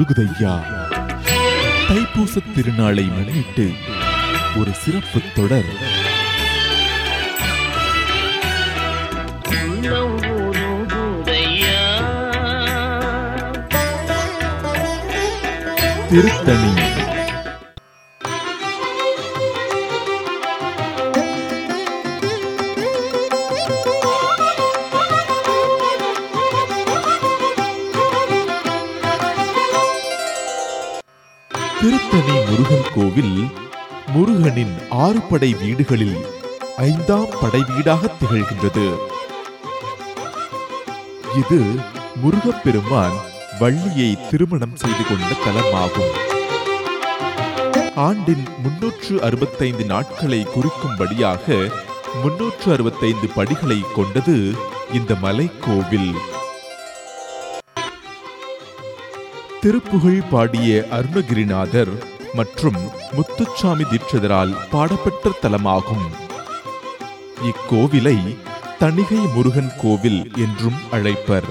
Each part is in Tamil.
முருகுதையா? தைப்பூச திருநாளை முன்னிட்டு ஒரு சிறப்பு தொடர். திருத்தணி. திருத்தணி முருகன் கோவில் முருகனின் ஆறு படை வீடுகளில் ஐந்தாம் படை வீடாக திகழ்கின்றது. இது முருகப்பெருமான் வள்ளியை திருமணம் செய்து கொண்ட தலமாகும். ஆண்டின் முன்னூற்று அறுபத்தைந்து நாட்களை குறிக்கும்படியாக முன்னூற்று அறுபத்தைந்து படிகளை கொண்டது இந்த மலைக்கோவில். திருப்புகழ் பாடிய அருணகிரிநாதர் மற்றும் முத்துச்சாமி தீட்சிதரால் பாடப்பெற்ற தலமாகும். இக்கோவிலை தணிகை முருகன் கோவில் என்றும் அழைப்பர்.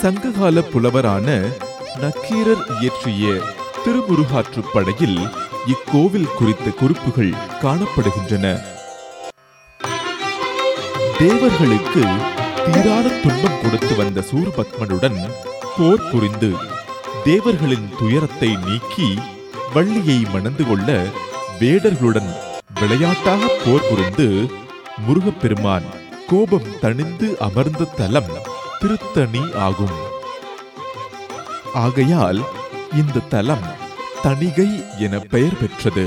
சங்ககால புலவரான நக்கீரர் இயற்றிய திருமுருகாற்றுப்படையில் இக்கோவில் குறித்த குறிப்புகள் காணப்படுகின்றன. தேவர்களுக்கு தீராத துன்பம் கொடுத்து வந்த சூரபத்மனுடன் போர் புரிந்து தேவர்களின் துயரத்தை நீக்கி வள்ளியை மணந்து கொள்ள வேடர்களுடன் விளையாட்டாக போர் புரிந்து முருகப்பெருமான் கோபம் தணிந்து அமர்ந்த தலம் திருத்தணி ஆகும். ஆகையால் இந்த தலம் தணிகை என பெயர் பெற்றது.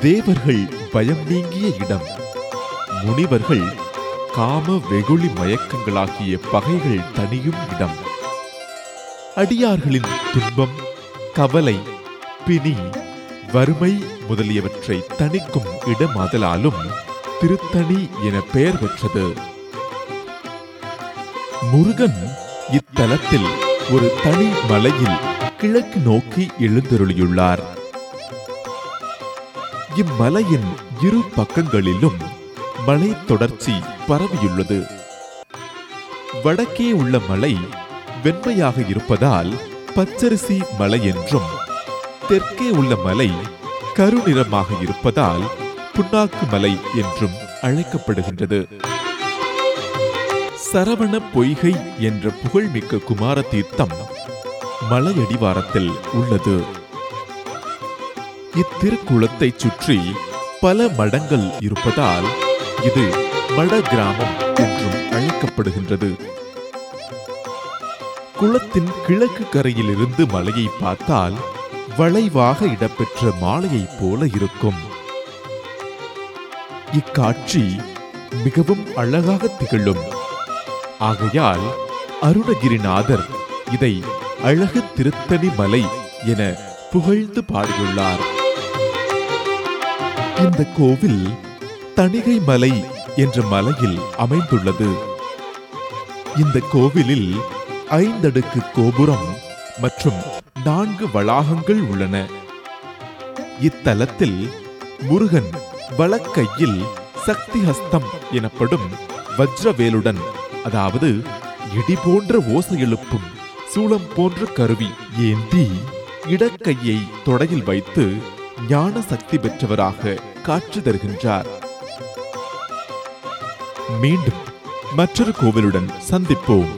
தேவர்கள் பயம் நீங்கிய இடம் முனிவர்கள் காம வெகுளி மயக்கங்களாகிய பகைகள் தனியும் இடம். அடியார்களின் துன்பம் கவலை பிணி வறுமை முதலியவற்றை தணிக்கும் இடமாதலாலும் திருத்தணி என பெயர் பெற்றது. முருகன் இத்தலத்தில் ஒரு தனி மலையில் கிழக்கு நோக்கி எழுந்தருளியுள்ளார். இம்மலையின் இரு பக்கங்களிலும் மலை தொடர்ச்சி பரவியுள்ளது. வடக்கே உள்ள மலை வெண்மையாக இருப்பதால் பச்சரிசி மலை என்றும் தெற்கே உள்ள மலை கருநிறமாக இருப்பதால் புண்ணாக்கு மலை என்றும் அழைக்கப்படுகின்றது. சரவண பொய்கை என்ற புகழ்மிக்க குமார தீர்த்தம் மலையடிவாரத்தில் உள்ளது. இத்திருக்குளத்தைச் சுற்றி பல மடங்கள் இருப்பதால் இது வட கிராமம் என்றும் அழைக்கப்படுகின்றது. குளத்தின் கிழக்கு கரையிலிருந்து மலையை பார்த்தால் வளைவாக இடம்பெற்ற மாலையைப் போல இருக்கும். இக்காட்சி மிகவும் அழகாக திகழும். ஆகையால் அருணகிரிநாதர் இதை அழகு திருத்தணி மலை என புகழ்ந்து பாடியுள்ளார். இந்த கோவில் தணிகை மலை என்ற மலையில் அமைந்துள்ளது. இந்த கோவிலில் ஐந்தடுக்கு கோபுரம் மற்றும் நான்கு வளாகங்கள் உள்ளன. இத்தலத்தில் முருகன் வலக்கையில் சக்தி ஹஸ்தம் எனப்படும் வஜ்ரவேலுடன் அதாவது இடி போன்ற ஓசை எழுப்பும் சூளம் போன்ற கருவி ஏந்தி இடக்கையை தொடையில் வைத்து ஞான சக்தி பெற்றவராக காட்சி தருகின்றார். மீண்டும் மற்றொரு கோவிலுடன் சந்திப்போம்.